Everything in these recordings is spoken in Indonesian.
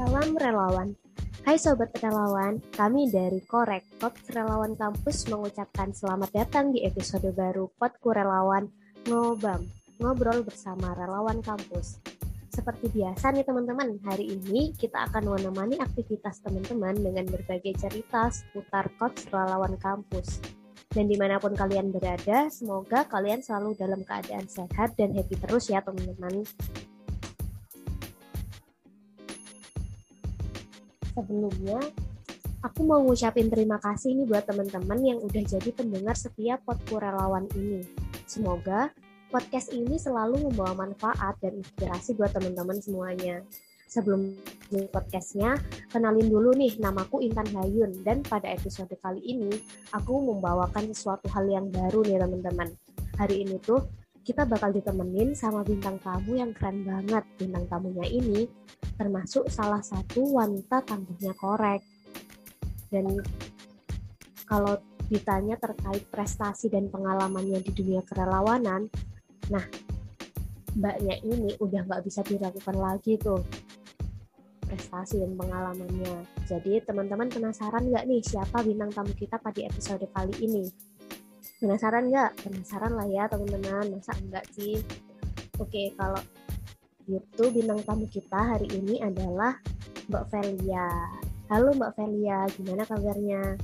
Salam relawan. Hai Sobat Relawan, kami dari Korek, Korps Relawan Kampus mengucapkan selamat datang di episode baru Potku Relawan Ngobam, ngobrol bersama relawan kampus. Seperti biasa nih teman-teman, hari ini kita akan menemani aktivitas teman-teman dengan berbagai cerita seputar Korps Relawan Kampus. Dan di mana pun kalian berada, semoga kalian selalu dalam keadaan sehat dan happy terus ya teman-teman. Sebelumnya aku mau ngucapin terima kasih nih buat teman-teman yang udah jadi pendengar setiap potku relawan ini. Semoga podcast ini selalu membawa manfaat dan inspirasi buat teman-teman semuanya. Sebelum podcastnya, kenalin dulu nih, namaku Intan Hayun, dan pada episode kali ini, aku membawakan sesuatu hal yang baru nih teman-teman. Hari ini tuh, kita bakal ditemenin sama bintang tamu yang keren banget. Bintang tamunya ini termasuk salah satu wanita tangguhnya korek. Dan kalau ditanya terkait prestasi dan pengalamannya di dunia kerelawanan, nah mbaknya ini udah nggak bisa diragukan lagi tuh prestasi dan pengalamannya. Jadi teman-teman penasaran nggak nih siapa bintang tamu kita pada episode kali ini? Penasaran nggak? Penasaran lah ya teman-teman, masa enggak sih? Oke, kalau gitu bintang tamu kita hari ini adalah Mbak Velia. Halo Mbak Velia, gimana kabarnya?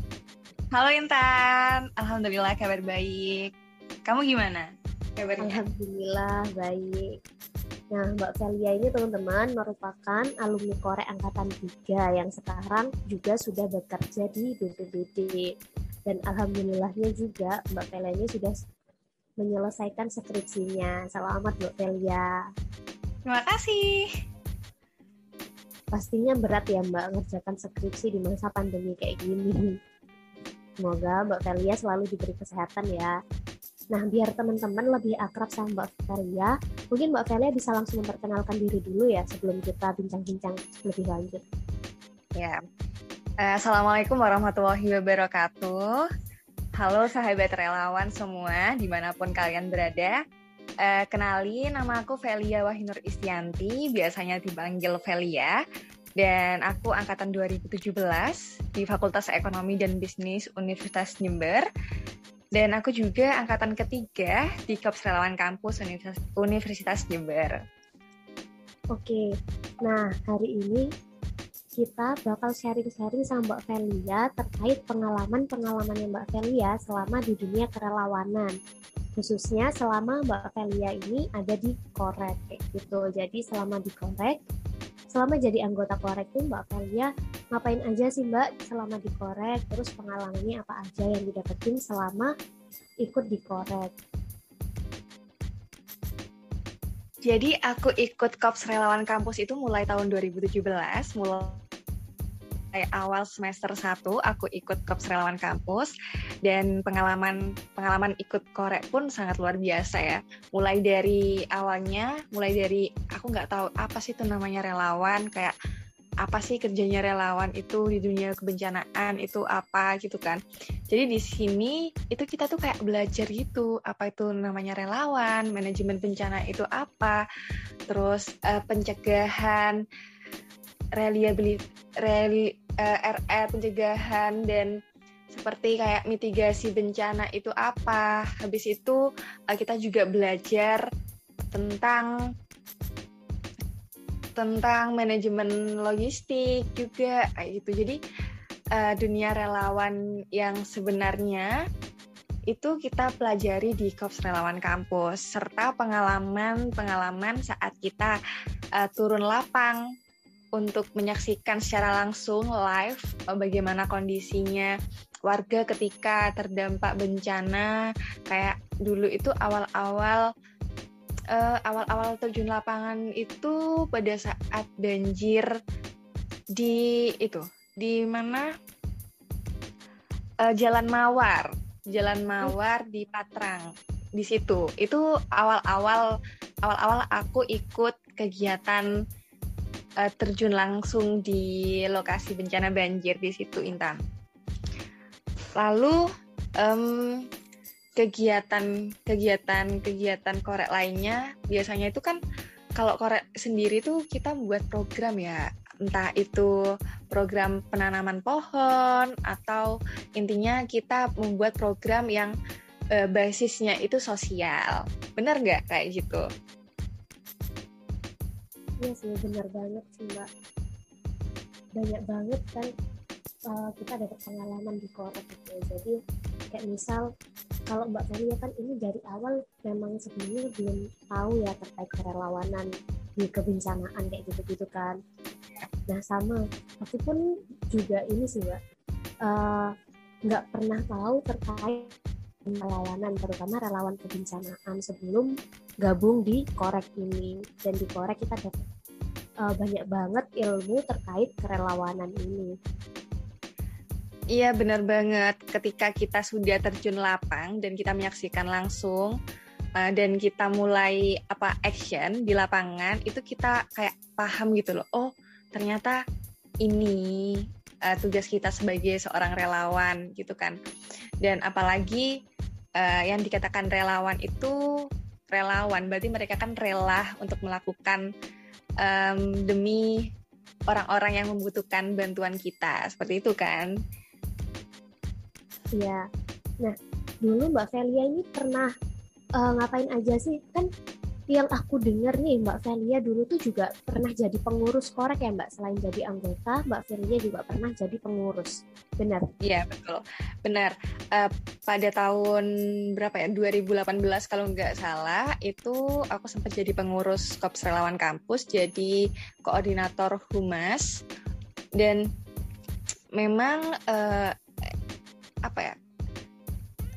Halo Intan, Alhamdulillah kabar baik. Kamu gimana kabarnya? Alhamdulillah baik. Nah, Mbak Velia ini teman-teman merupakan alumni Korek Angkatan 3 yang sekarang juga sudah bekerja di BPBD. Dan alhamdulillahnya juga Mbak Velia ini sudah menyelesaikan skripsinya. Selamat Mbak Velia. Terima kasih. Pastinya berat ya Mbak ngerjakan skripsi di masa pandemi kayak gini. Semoga Mbak Velia selalu diberi kesehatan ya. Nah, biar teman-teman lebih akrab sama Mbak Velia, mungkin Mbak Velia bisa langsung memperkenalkan diri dulu ya sebelum kita bincang-bincang lebih lanjut. Ya. Assalamualaikum warahmatullahi wabarakatuh. Halo sahabat relawan semua, di mana pun kalian berada. Uh, kenali, nama aku Velia Wahinur Istianti, biasanya dipanggil Velia. Dan aku angkatan 2017 di Fakultas Ekonomi dan Bisnis Universitas Jember. Dan aku juga angkatan ketiga di Kops Relawan Kampus Universitas, Universitas Jember. Oke, nah hari ini kita bakal sharing-sharing sama Mbak Velia terkait pengalaman-pengalaman Mbak Velia selama di dunia kerelawanan khususnya selama Mbak Velia ini ada di Korek gitu. Jadi selama di Korek, selama jadi anggota Korek tuh Mbak Velia ngapain aja sih Mbak selama di Korek? Terus pengalamannya apa aja yang didapetin selama ikut di Korek? Jadi aku ikut Kops Relawan Kampus itu mulai tahun 2017, mulai awal semester 1 aku ikut Kops Relawan Kampus dan pengalaman pengalaman ikut korek pun sangat luar biasa ya. Mulai dari awalnya, mulai dari aku nggak tahu apa sih itu namanya relawan kayak apa sih kerjanya relawan itu di dunia kebencanaan itu apa gitu kan. Jadi di sini itu kita tuh kayak belajar gitu apa itu namanya relawan, manajemen bencana itu apa, terus uh, pencegahan reliability reli, uh, eh, RR pencegahan dan seperti kayak mitigasi bencana itu apa. Habis itu uh, kita juga belajar tentang tentang manajemen logistik juga kayak gitu. Jadi uh, dunia relawan yang sebenarnya itu kita pelajari di Kops Relawan Kampus serta pengalaman-pengalaman saat kita uh, turun lapang untuk menyaksikan secara langsung live eh, bagaimana kondisinya warga ketika terdampak bencana. Kayak dulu itu awal-awal uh, awal-awal terjun lapangan itu pada saat banjir di itu di mana uh, Jalan Mawar Jalan Mawar di Patrang di situ. Itu awal-awal awal-awal aku ikut kegiatan uh, terjun langsung di lokasi bencana banjir di situ Intan. Lalu um, kegiatan kegiatan kegiatan korek lainnya biasanya itu kan kalau korek sendiri tuh kita buat program ya entah itu program penanaman pohon atau intinya kita membuat program yang uh, basisnya itu sosial. Benar nggak kayak gitu? Iya sih, benar banget sih Mbak. Banyak banget kan uh, kita dapat pengalaman di korek gitu. Jadi kayak misal kalau Mbak Felia kan ini dari awal memang sebelumnya belum tahu ya terkait kerelawanan di kebencanaan kayak gitu-gitu kan. Nah sama, aku pun juga ini sih mbak eh, nggak uh, pernah tahu terkait relawanan terutama relawan kebencanaan sebelum gabung di korek ini dan di korek kita dapat uh, banyak banget ilmu terkait kerelawanan ini. Iya benar banget. Ketika kita sudah terjun lapang dan kita menyaksikan langsung uh, dan kita mulai apa action di lapangan itu kita kayak paham gitu loh oh ternyata ini uh, tugas kita sebagai seorang relawan gitu kan. Dan apalagi uh, yang dikatakan relawan itu relawan berarti mereka kan rela untuk melakukan um, demi orang-orang yang membutuhkan bantuan kita seperti itu kan? Iya. Nah, dulu Mbak Velia ini pernah uh, ngapain aja sih? Kan yang aku dengar nih Mbak Velia dulu tuh juga pernah jadi pengurus korek ya Mbak? Selain jadi anggota Mbak Velia juga pernah jadi pengurus. Benar? Iya betul. Benar. Uh, pada tahun berapa ya? 2018 kalau nggak salah itu aku sempat jadi pengurus Kops Relawan Kampus jadi koordinator humas. Dan memang uh, apa ya?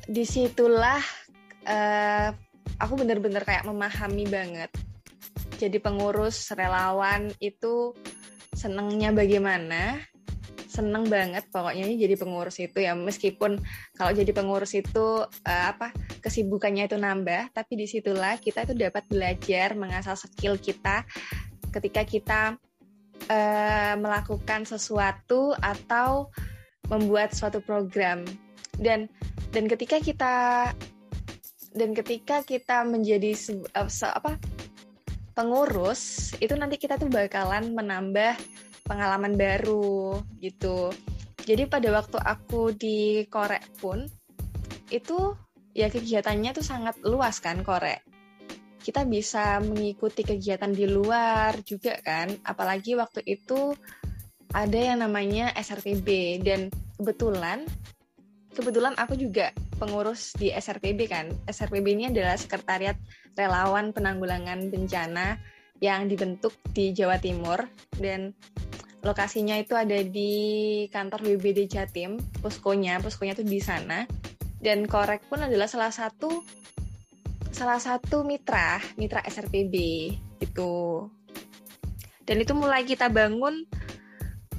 Di situlah uh, aku bener-bener kayak memahami banget. Jadi pengurus relawan itu senengnya bagaimana, seneng banget pokoknya jadi pengurus itu ya. Meskipun kalau jadi pengurus itu uh, apa kesibukannya itu nambah tapi di situlah kita itu dapat belajar mengasah skill kita ketika kita uh, melakukan sesuatu atau membuat suatu program. Dan dan ketika kita dan ketika kita menjadi uh, apa pengurus itu nanti kita tuh bakalan menambah pengalaman baru gitu. Jadi pada waktu aku di Korek pun itu ya kegiatannya tuh sangat luas kan Korek. Kita bisa mengikuti kegiatan di luar juga kan apalagi waktu itu ada yang namanya SRTB dan kebetulan kebetulan aku juga pengurus di SRPB kan. SRPB ini adalah Sekretariat Relawan Penanggulangan Bencana yang dibentuk di Jawa Timur dan lokasinya itu ada di kantor BBD Jatim, poskonya, poskonya itu di sana. Dan Korek pun adalah salah satu salah satu mitra, mitra SRPB itu. Dan itu mulai kita bangun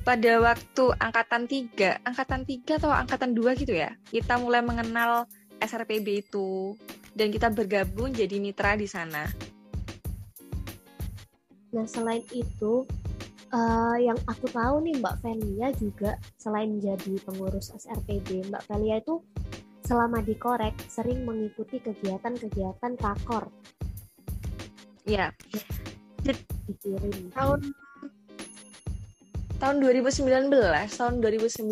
pada waktu angkatan 3, angkatan 3 atau angkatan 2 gitu ya, kita mulai mengenal SRPB itu dan kita bergabung jadi mitra di sana. Nah, selain itu uh, yang aku tahu nih Mbak Velia juga selain jadi pengurus SRPB, Mbak Velia itu selama di Korek sering mengikuti kegiatan-kegiatan rakor. Iya. Dikirim. Tahun tahun 2019 tahun 2019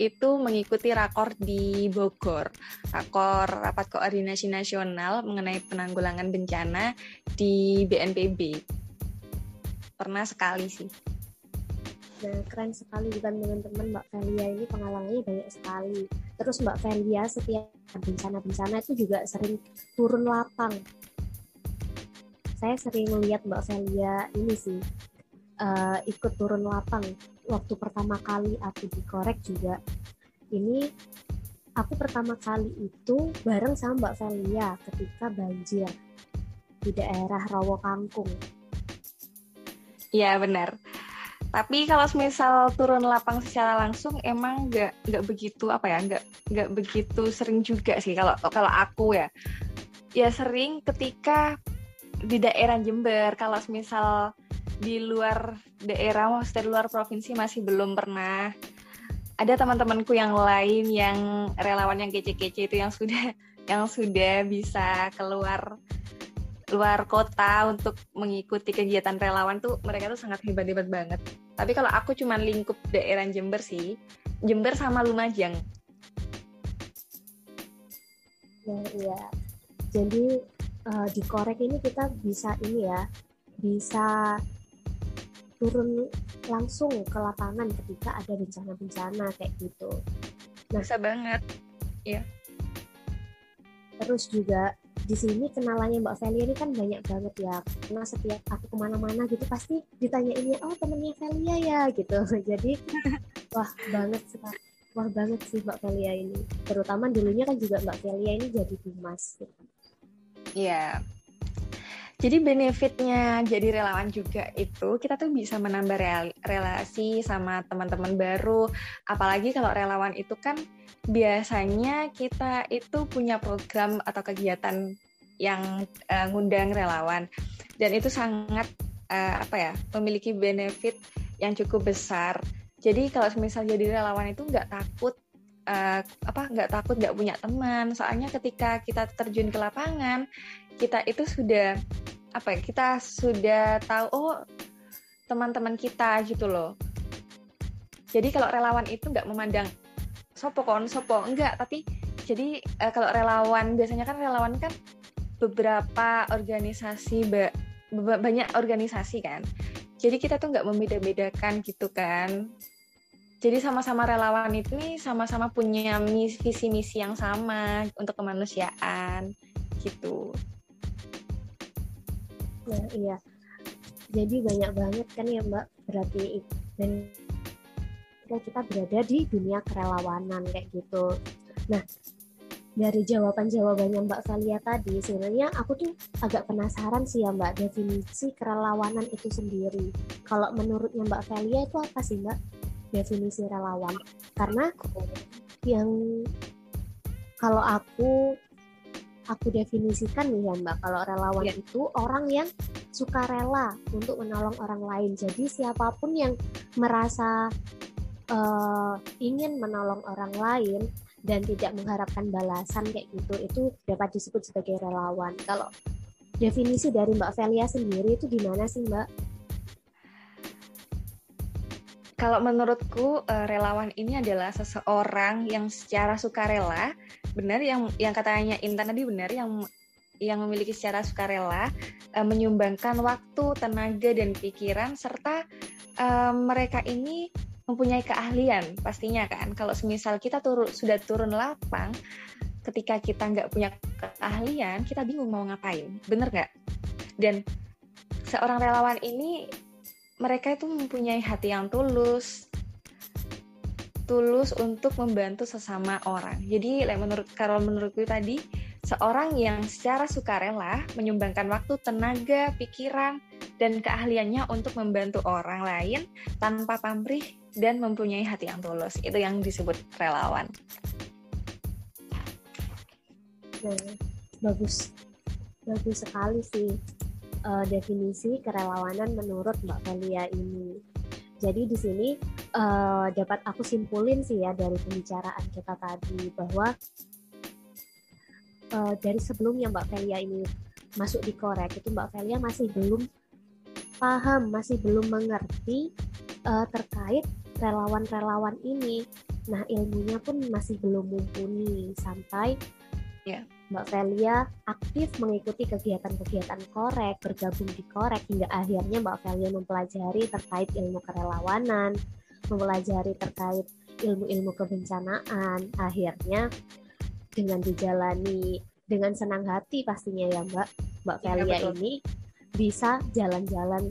itu mengikuti rakor di Bogor. Rakor rapat koordinasi nasional mengenai penanggulangan bencana di BNPB pernah sekali sih. Nah, keren sekali. Bukan teman-teman Mbak Velia ini pengalamannya banyak sekali. Terus Mbak Velia setiap bencana-bencana itu juga sering turun lapang. Saya sering melihat Mbak Velia ini sih uh, ikut turun lapang waktu pertama kali aku dikorek juga ini aku pertama kali itu bareng sama Mbak Velia ketika banjir di daerah Rawo Kangkung. Iya benar. Tapi kalau misal turun lapang secara langsung emang nggak nggak begitu apa ya nggak nggak begitu sering juga sih kalau kalau aku ya ya sering ketika di daerah Jember kalau misal di luar daerah maksudnya di luar provinsi masih belum pernah ada teman-temanku yang lain yang relawan yang kece-kece itu yang sudah yang sudah bisa keluar luar kota untuk mengikuti kegiatan relawan tuh mereka tuh sangat hebat-hebat banget. Tapi kalau aku cuman lingkup daerah Jember sih, Jember sama Lumajang. Ya, iya. Jadi uh, di korek ini kita bisa ini ya, bisa turun langsung ke lapangan ketika ada bencana-bencana kayak gitu. Nah, bisa banget. Ya. Terus juga di sini kenalannya Mbak Velia ini kan banyak banget ya karena setiap aku ke mana-mana gitu pasti ditanyainnya oh temennya Velia ya gitu jadi wah banget sih wah banget sih Mbak Velia ini terutama dulunya kan juga Mbak Velia ini jadi humas gitu. Iya, jadi benefitnya jadi relawan juga itu kita tuh bisa menambah relasi sama teman-teman baru. Apalagi kalau relawan itu kan biasanya kita itu punya program atau kegiatan yang uh, ngundang relawan dan itu sangat uh, apa ya memiliki benefit yang cukup besar. Jadi kalau misal jadi relawan itu nggak takut uh, apa nggak takut nggak punya teman. Soalnya ketika kita terjun ke lapangan kita itu sudah apa ya kita sudah tahu oh teman-teman kita gitu loh. Jadi kalau relawan itu nggak memandang sopo kon sopo? Enggak tapi jadi uh, kalau relawan biasanya kan relawan kan beberapa organisasi ba banyak organisasi kan. Jadi kita tuh nggak membeda-bedakan gitu kan. Jadi sama-sama relawan itu nih sama-sama punya visi misi yang sama untuk kemanusiaan gitu ya iya jadi banyak banget kan ya mbak berarti dan kita berada di dunia kerelawanan kayak gitu. Nah, dari jawaban-jawabannya Mbak Valia tadi, sebenarnya aku tuh agak penasaran sih ya Mbak, definisi kerelawanan itu sendiri. Kalau menurutnya Mbak Valia itu apa sih Mbak, definisi relawan? Karena yang kalau aku aku definisikan nih ya Mbak, kalau relawan ya. itu orang yang suka rela untuk menolong orang lain. Jadi siapa pun yang merasa uh, ingin menolong orang lain dan tidak mengharapkan balasan kayak gitu itu dapat disebut sebagai relawan. Kalau definisi dari Mbak Velia sendiri itu gimana sih Mbak? Kalau menurutku uh, relawan ini adalah seseorang yang secara sukarela, benar yang yang katanya Intan tadi benar yang yang memiliki secara sukarela uh, menyumbangkan waktu, tenaga dan pikiran serta uh, mereka ini mempunyai keahlian pastinya kan. Kalau semisal kita turun sudah turun lapang, ketika kita nggak punya keahlian, kita bingung mau ngapain, bener nggak? Dan seorang relawan ini mereka itu mempunyai hati yang tulus, tulus untuk membantu sesama orang. Jadi, menurut kalau menurutku tadi, seorang yang secara sukarela menyumbangkan waktu, tenaga, pikiran, dan keahliannya untuk membantu orang lain tanpa pamrih dan mempunyai hati yang tulus. Itu yang disebut relawan. Bagus, bagus sekali sih uh, definisi kerelawanan menurut Mbak Velia ini. Jadi di sini uh, dapat aku simpulin sih ya dari pembicaraan kita tadi bahwa uh, dari sebelumnya Mbak Velia ini masuk di korek itu Mbak Velia masih belum paham, masih belum mengerti uh, terkait relawan-relawan ini. Nah, ilmunya pun masih belum mumpuni sampai yeah. Mbak Velia aktif mengikuti kegiatan-kegiatan korek, bergabung di korek hingga akhirnya Mbak Velia mempelajari terkait ilmu kerelawanan, mempelajari terkait ilmu-ilmu kebencanaan. Akhirnya dengan dijalani dengan senang hati pastinya ya Mbak Mbak iya, Velia ya, ini bisa jalan-jalan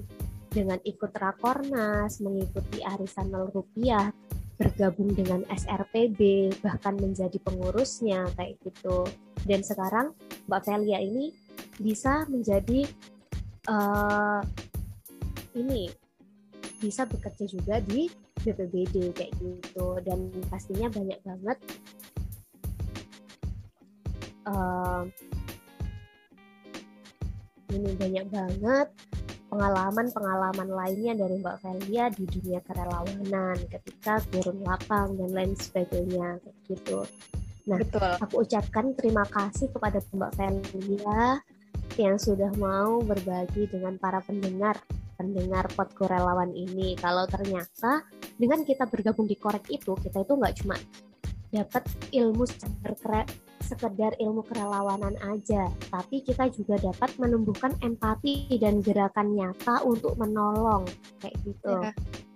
dengan ikut rakornas, mengikuti arisan nol rupiah, bergabung dengan SRPB, bahkan menjadi pengurusnya kayak gitu. Dan sekarang Mbak Velia ini bisa menjadi uh, ini bisa bekerja juga di BPBD kayak gitu dan pastinya banyak banget uh, ini banyak banget pengalaman-pengalaman lainnya dari Mbak Velia di dunia kerelawanan ketika turun lapang dan lain sebagainya gitu. Nah, Betul. aku ucapkan terima kasih kepada Mbak Velia yang sudah mau berbagi dengan para pendengar pendengar potku relawan ini. Kalau ternyata dengan kita bergabung di korek itu kita itu nggak cuma dapat ilmu sekedar, sekedar ilmu kerelawanan aja tapi kita juga dapat menumbuhkan empati dan gerakan nyata untuk menolong kayak gitu. Ya,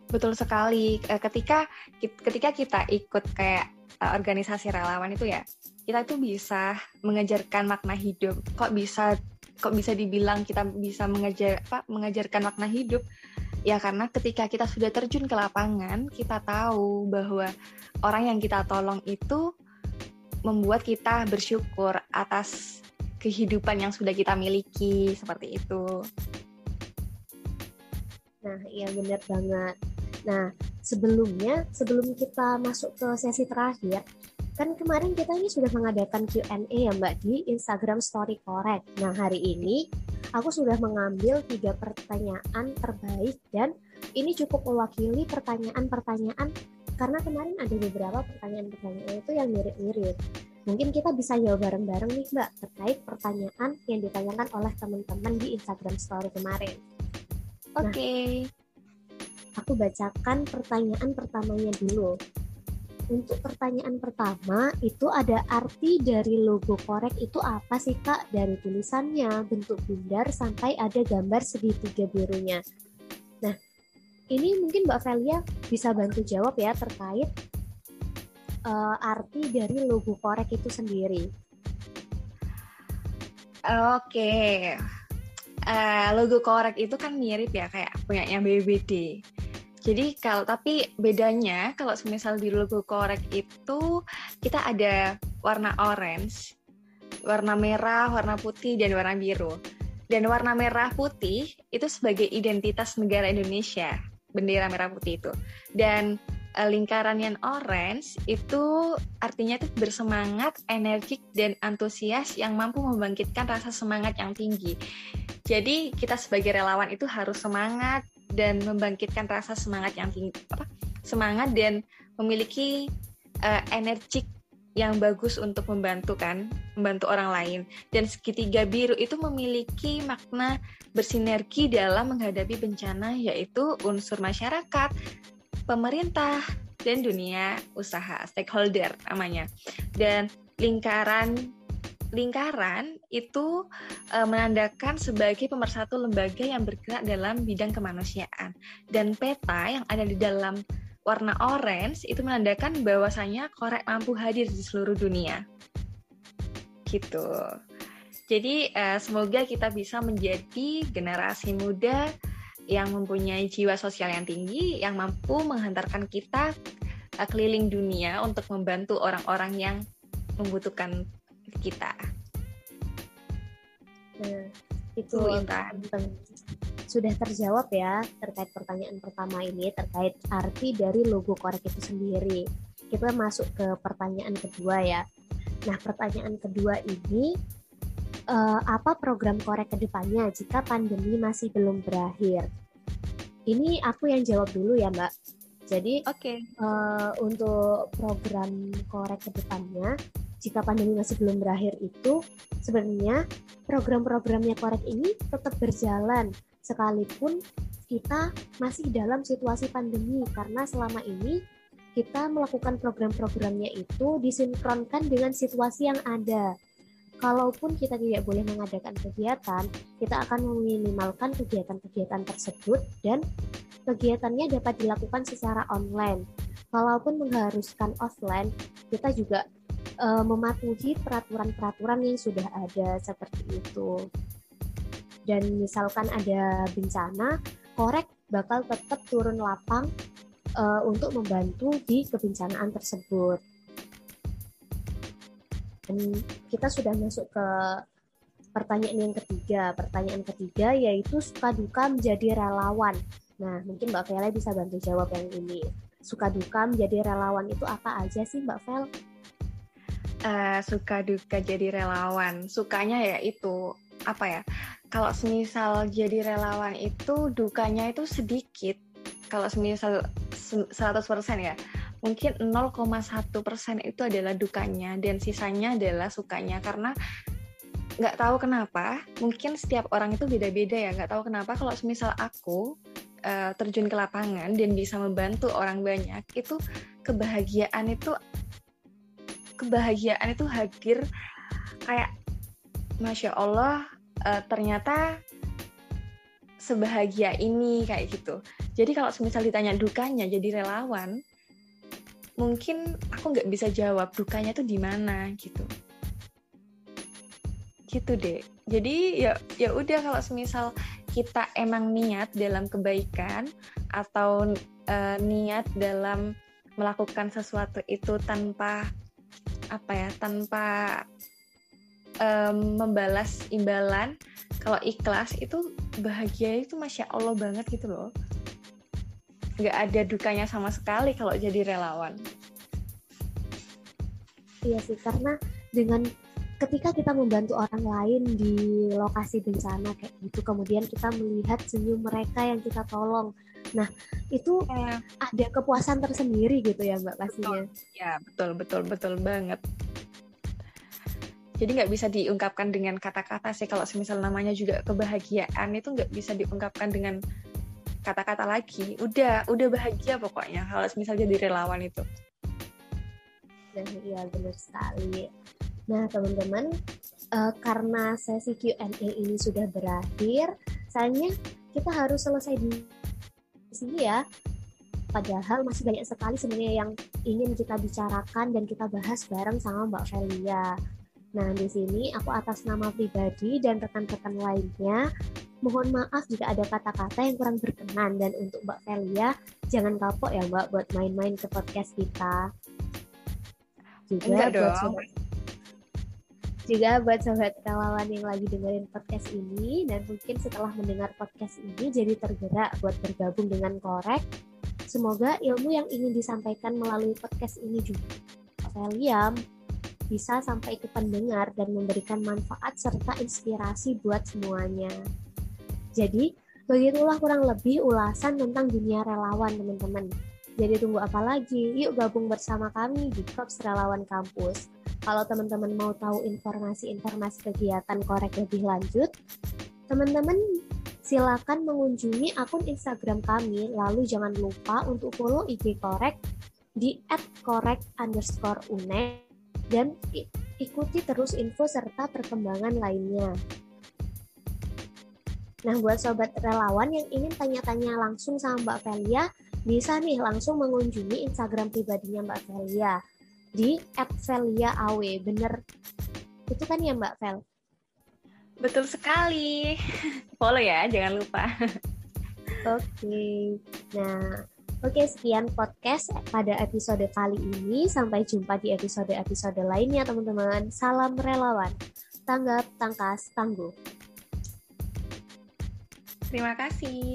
betul sekali eh, ketika ketika kita ikut kayak eh, organisasi relawan itu ya kita itu bisa mengajarkan makna hidup kok bisa kok bisa dibilang kita bisa mengajar apa mengajarkan makna hidup ya karena ketika kita sudah terjun ke lapangan kita tahu bahwa orang yang kita tolong itu membuat kita bersyukur atas kehidupan yang sudah kita miliki seperti itu. Nah, iya benar banget. Nah, sebelumnya sebelum kita masuk ke sesi terakhir, Kan kemarin kita ini sudah mengadakan Q&A ya Mbak di Instagram Story Korek. Nah hari ini aku sudah mengambil tiga pertanyaan terbaik dan ini cukup mewakili pertanyaan-pertanyaan karena kemarin ada beberapa pertanyaan-pertanyaan itu yang mirip-mirip. Mungkin kita bisa jawab bareng-bareng nih Mbak terkait pertanyaan yang ditanyakan oleh teman-teman di Instagram Story kemarin. Oke. Okay. Nah, aku bacakan pertanyaan pertamanya dulu. Untuk pertanyaan pertama itu ada arti dari logo korek itu apa sih kak? Dari tulisannya bentuk bundar sampai ada gambar segitiga birunya. Nah ini mungkin mbak Velia bisa bantu jawab ya terkait uh, arti dari logo korek itu sendiri. Oke. Uh, logo korek itu kan mirip ya kayak punyanya BBD jadi kalau tapi bedanya kalau semisal di logo korek itu kita ada warna orange, warna merah, warna putih dan warna biru. Dan warna merah putih itu sebagai identitas negara Indonesia, bendera merah putih itu. Dan uh, lingkaran yang orange itu artinya itu bersemangat, energik dan antusias yang mampu membangkitkan rasa semangat yang tinggi. Jadi kita sebagai relawan itu harus semangat, dan membangkitkan rasa semangat yang tinggi apa semangat dan memiliki uh, energik yang bagus untuk membantu kan membantu orang lain. Dan segitiga biru itu memiliki makna bersinergi dalam menghadapi bencana yaitu unsur masyarakat pemerintah dan dunia usaha stakeholder namanya. Dan lingkaran lingkaran itu e, menandakan sebagai pemersatu lembaga yang bergerak dalam bidang kemanusiaan. Dan peta yang ada di dalam warna orange itu menandakan bahwasanya korek mampu hadir di seluruh dunia. Gitu. Jadi e, semoga kita bisa menjadi generasi muda yang mempunyai jiwa sosial yang tinggi yang mampu menghantarkan kita e, keliling dunia untuk membantu orang-orang yang membutuhkan kita. Nah, itu Intan. Sudah terjawab ya terkait pertanyaan pertama ini terkait arti dari logo korek itu sendiri. Kita masuk ke pertanyaan kedua ya. Nah, pertanyaan kedua ini uh, apa program korek ke depannya jika pandemi masih belum berakhir? Ini aku yang jawab dulu ya, Mbak. Jadi, oke. Okay. Uh, eh, untuk program korek ke depannya, jika pandemi masih belum berakhir itu sebenarnya program-programnya korek ini tetap berjalan sekalipun kita masih dalam situasi pandemi karena selama ini kita melakukan program-programnya itu disinkronkan dengan situasi yang ada. Kalaupun kita tidak boleh mengadakan kegiatan, kita akan meminimalkan kegiatan-kegiatan tersebut dan kegiatannya dapat dilakukan secara online. Kalaupun mengharuskan offline, kita juga uh, mematuhi peraturan-peraturan yang sudah ada seperti itu. Dan misalkan ada bencana, korek bakal tetap turun lapang uh, untuk membantu di kebencanaan tersebut. Dan kita sudah masuk ke pertanyaan yang ketiga. Pertanyaan ketiga yaitu suka duka menjadi relawan. Nah, mungkin Mbak Vela bisa bantu jawab yang ini. Suka duka menjadi relawan itu apa aja sih Mbak Vel? Uh, suka duka jadi relawan. Sukanya ya itu apa ya? Kalau semisal jadi relawan itu dukanya itu sedikit. Kalau semisal 100% ya, mungkin 0,1% itu adalah dukanya dan sisanya adalah sukanya karena nggak tahu kenapa mungkin setiap orang itu beda-beda ya nggak tahu kenapa kalau semisal aku uh, terjun ke lapangan dan bisa membantu orang banyak itu kebahagiaan itu kebahagiaan itu hadir kayak masya Allah uh, ternyata sebahagia ini kayak gitu. Jadi kalau semisal ditanya dukanya jadi relawan mungkin aku nggak bisa jawab dukanya tuh di mana gitu. Gitu deh. Jadi ya ya udah kalau semisal kita emang niat dalam kebaikan atau uh, niat dalam melakukan sesuatu itu tanpa apa ya tanpa um, membalas imbalan kalau ikhlas itu bahagia itu masya allah banget gitu loh. Nggak ada dukanya sama sekali kalau jadi relawan. Iya sih karena dengan ketika kita membantu orang lain di lokasi bencana kayak gitu kemudian kita melihat senyum mereka yang kita tolong nah itu ya. ada kepuasan tersendiri gitu ya mbak pastinya. Ya betul betul betul banget. Jadi nggak bisa diungkapkan dengan kata-kata sih kalau semisal namanya juga kebahagiaan itu nggak bisa diungkapkan dengan kata-kata lagi. Udah udah bahagia pokoknya kalau misalnya jadi relawan itu. Nah iya benar sekali. Nah, teman-teman, uh, karena sesi Q&A ini sudah berakhir, sayangnya kita harus selesai di sini ya. Padahal masih banyak sekali sebenarnya yang ingin kita bicarakan dan kita bahas bareng sama Mbak Velia. Nah, di sini aku atas nama pribadi dan rekan-rekan lainnya mohon maaf jika ada kata-kata yang kurang berkenan dan untuk Mbak Velia jangan kapok ya Mbak buat main-main ke podcast kita. Juga Enggak buat dong juga buat sobat relawan yang lagi dengerin podcast ini dan mungkin setelah mendengar podcast ini jadi tergerak buat bergabung dengan Korek. Semoga ilmu yang ingin disampaikan melalui podcast ini juga William bisa sampai ke pendengar dan memberikan manfaat serta inspirasi buat semuanya. Jadi, begitulah kurang lebih ulasan tentang dunia relawan teman-teman. Jadi tunggu apa lagi? Yuk gabung bersama kami di Korps Relawan Kampus. Kalau teman-teman mau tahu informasi-informasi kegiatan korek lebih lanjut, teman-teman silakan mengunjungi akun Instagram kami, lalu jangan lupa untuk follow IG korek di @korek underscore dan ikuti terus info serta perkembangan lainnya. Nah, buat sobat relawan yang ingin tanya-tanya langsung sama Mbak Velia, bisa nih langsung mengunjungi Instagram pribadinya Mbak Velia di @velia_aw. Bener itu kan ya Mbak Vel? Betul sekali. Follow ya, jangan lupa. Oke. Okay. Nah, oke okay, sekian podcast pada episode kali ini. Sampai jumpa di episode-episode lainnya, teman-teman. Salam relawan. Tanggap, tangkas, tangguh. Terima kasih.